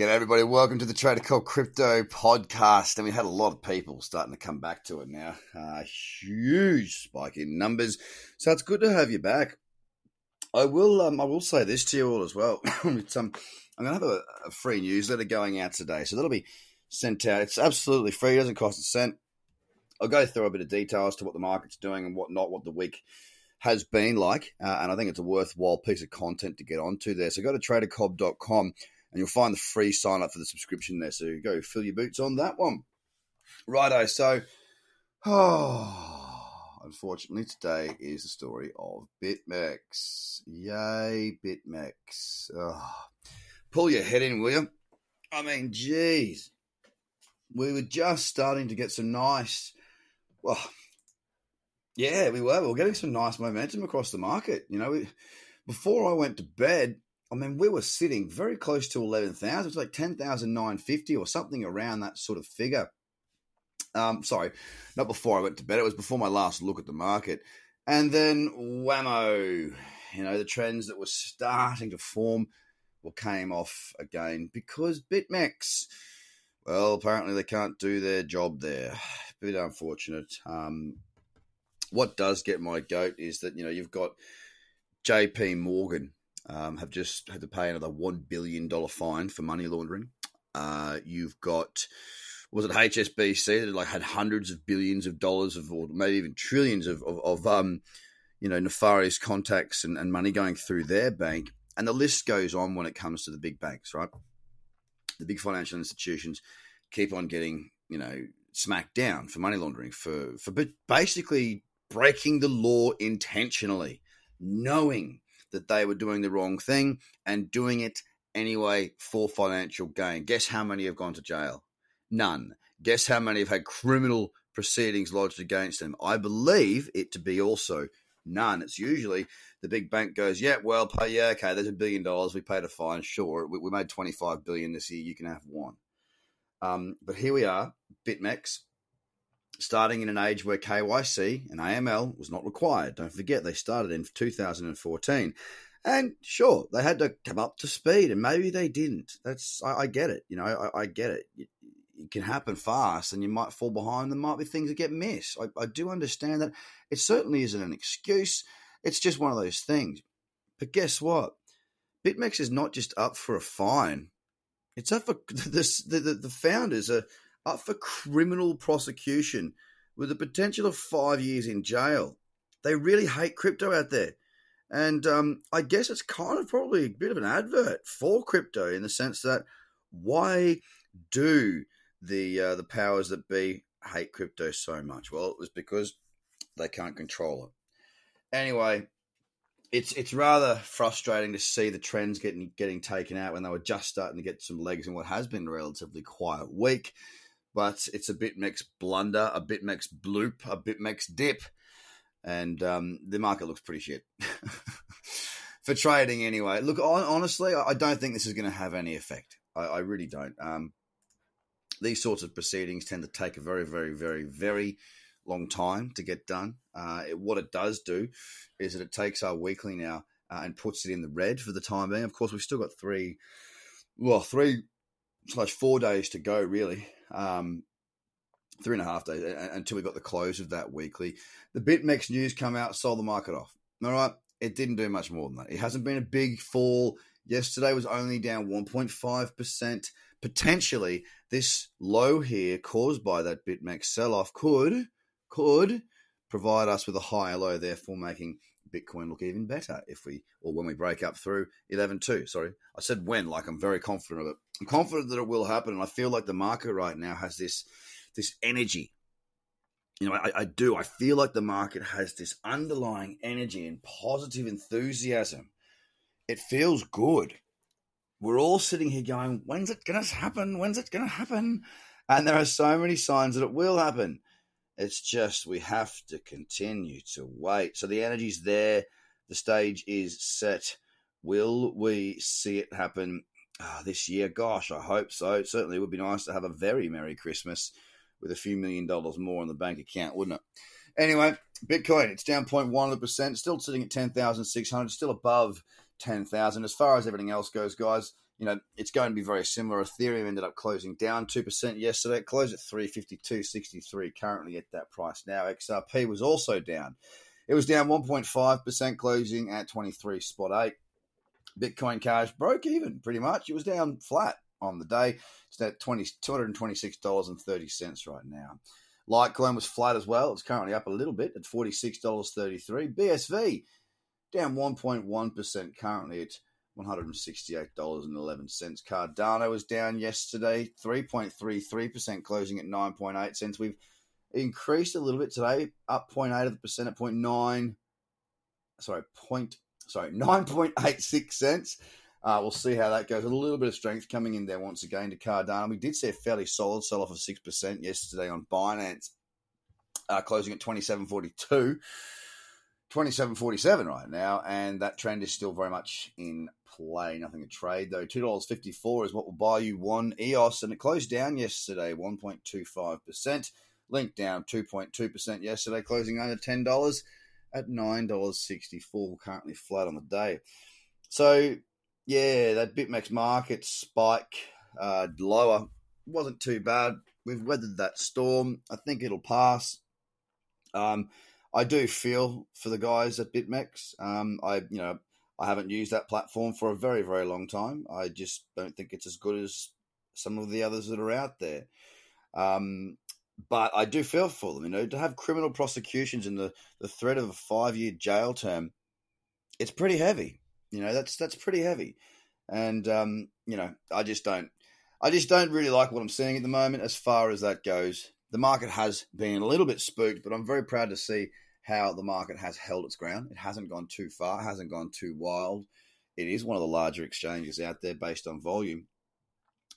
G'day, everybody. Welcome to the Trader Cobb Crypto Podcast. And we had a lot of people starting to come back to it now. Uh, huge spike in numbers. So it's good to have you back. I will um, I will say this to you all as well. it's, um, I'm going to have a, a, free newsletter going out today. So that'll be sent out. It's absolutely free. It doesn't cost a cent. I'll go through a bit of details to what the market's doing and what not, what the week has been like. Uh, and I think it's a worthwhile piece of content to get onto there. So go to tradercobb.com and you'll find the free sign up for the subscription there. So go fill your boots on that one. Righto, so oh, unfortunately today is the story of BitMEX. Yay, BitMEX. Oh, pull your head in, will you? I mean, geez. We were just starting to get some nice well yeah, we were. We were getting some nice momentum across the market. You know, we, before I went to bed, I mean, we were sitting very close to 11,000. It's like 10,950 or something around that sort of figure. Um, sorry, not before I went to bed. It was before my last look at the market. And then whammo, you know, the trends that were starting to form well, came off again because BitMEX, well, apparently they can't do their job there. A bit unfortunate. Um, what does get my goat is that, you know, you've got JP Morgan um, have just had to pay another $1 billion fine for money laundering. Uh, you've got, was it HSBC that like had hundreds of billions of dollars of, or maybe even trillions of, of, of um, you know, nefarious contacts and, and money going through their bank. And the list goes on when it comes to the big banks, right? The big financial institutions keep on getting, you know, smacked down for money laundering, for, for basically breaking the law intentionally, knowing that they were doing the wrong thing and doing it anyway for financial gain. Guess how many have gone to jail? None. Guess how many have had criminal proceedings lodged against them? I believe it to be also none. It's usually the big bank goes, yeah, well, pay, yeah, okay, there's a billion dollars. We paid a fine. Sure, we, we made 25 billion this year. You can have one. Um, but here we are, BitMEX, starting in an age where KYC and AML was not required. Don't forget, they started in 2014. And sure, they had to come up to speed, and maybe they didn't. That's I, I get it. You know, I, I get it. It, it. can happen fast, and you might fall behind. There might be things that get missed. I, I do understand that. It certainly isn't an excuse. It's just one of those things. But guess what? BitMEX is not just up for a fine. It's up for. The, the, the founders are up for criminal prosecution with the potential of five years in jail. They really hate crypto out there. And um, I guess it's kind of probably a bit of an advert for crypto in the sense that why do the uh, the powers that be hate crypto so much? Well, it was because they can't control it. Anyway, it's it's rather frustrating to see the trends getting getting taken out when they were just starting to get some legs in what has been a relatively quiet week but it's a BitMEX blunder, a BitMEX bloop, a BitMEX dip, and um, the market looks pretty shit for trading anyway. Look, honestly, I don't think this is going to have any effect. I, I really don't. Um, these sorts of proceedings tend to take a very, very, very, very long time to get done. Uh, it, what it does do is that it takes our weekly now uh, and puts it in the red for the time being. Of course, we've still got three, well, three slash four days to go, really um, three and a half days until we got the close of that weekly. The BitMEX news come out, sold the market off. All right, it didn't do much more than that. It hasn't been a big fall. Yesterday was only down 1.5%. Potentially, this low here caused by that BitMEX sell off could could provide us with a higher low, therefore making Bitcoin look even better if we or when we break up through 11.2. Sorry, I said when, like I'm very confident of it. I'm confident that it will happen, and I feel like the market right now has this this energy. You know, I, I do. I feel like the market has this underlying energy and positive enthusiasm. It feels good. We're all sitting here going, "When's it going to happen? When's it going to happen?" And there are so many signs that it will happen. It's just we have to continue to wait. So the energy's there. The stage is set. Will we see it happen uh, this year? Gosh, I hope so. Certainly, It certainly would be nice to have a very Merry Christmas with a few million dollars more in the bank account, wouldn't it? Anyway, Bitcoin, it's down 0.1%, still sitting at 10,600, still above 10,000. As far as everything else goes, guys, you know, it's going to be very similar. Ethereum ended up closing down 2% yesterday. It closed at 352.63 currently at that price now. XRP was also down. It was down 1.5%, closing at 23 spot 8. Bitcoin Cash broke even pretty much. It was down flat on the day. It's at $20, $226.30 right now. Litecoin was flat as well. It's currently up a little bit at $46.33. BSV down 1.1% currently at $168.11. Cardano was down yesterday, 3.33%, closing at 9.8 cents. We've increased a little bit today, up 0.8 of the percent at 0.9, sorry, point, sorry, 9.86 cents. Uh, we'll see how that goes. A little bit of strength coming in there once again to Cardano. We did see a fairly solid sell off of 6% yesterday on Binance, uh, closing at 27.42. 27.47 right now, and that trend is still very much in play. Nothing to trade though. Two dollars fifty four is what will buy you one EOS, and it closed down yesterday, one point two five percent. Link down two point two percent yesterday, closing under ten dollars at nine dollars sixty four. Currently flat on the day. So yeah, that BitMEX market spike uh, lower wasn't too bad. We've weathered that storm. I think it'll pass. Um, I do feel for the guys at BitMEX. Um, I you know I haven't used that platform for a very very long time. I just don't think it's as good as some of the others that are out there. Um, but I do feel for them. You know, to have criminal prosecutions and the the threat of a five year jail term, it's pretty heavy. You know, that's that's pretty heavy, and um, you know, I just don't. I just don't really like what I'm seeing at the moment as far as that goes the market has been a little bit spooked, but I'm very proud to see how the market has held its ground. It hasn't gone too far, hasn't gone too wild. It is one of the larger exchanges out there based on volume.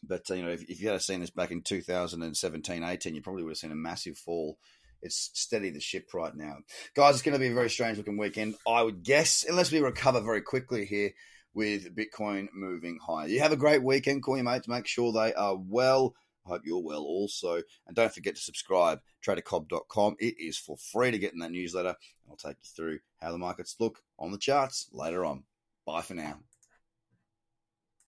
But uh, you know, if, if you had seen this back in 2017, 18, you probably would have seen a massive fall. It's steady the ship right now, guys. It's going to be a very strange looking weekend, I would guess, unless we recover very quickly here with Bitcoin moving higher. You have a great weekend. Call your mates. Make sure they are well. I hope you're well also. And don't forget to subscribe, tradercobb.com. It is for free to get in that newsletter. And I'll take you through how the markets look on the charts later on. Bye for now.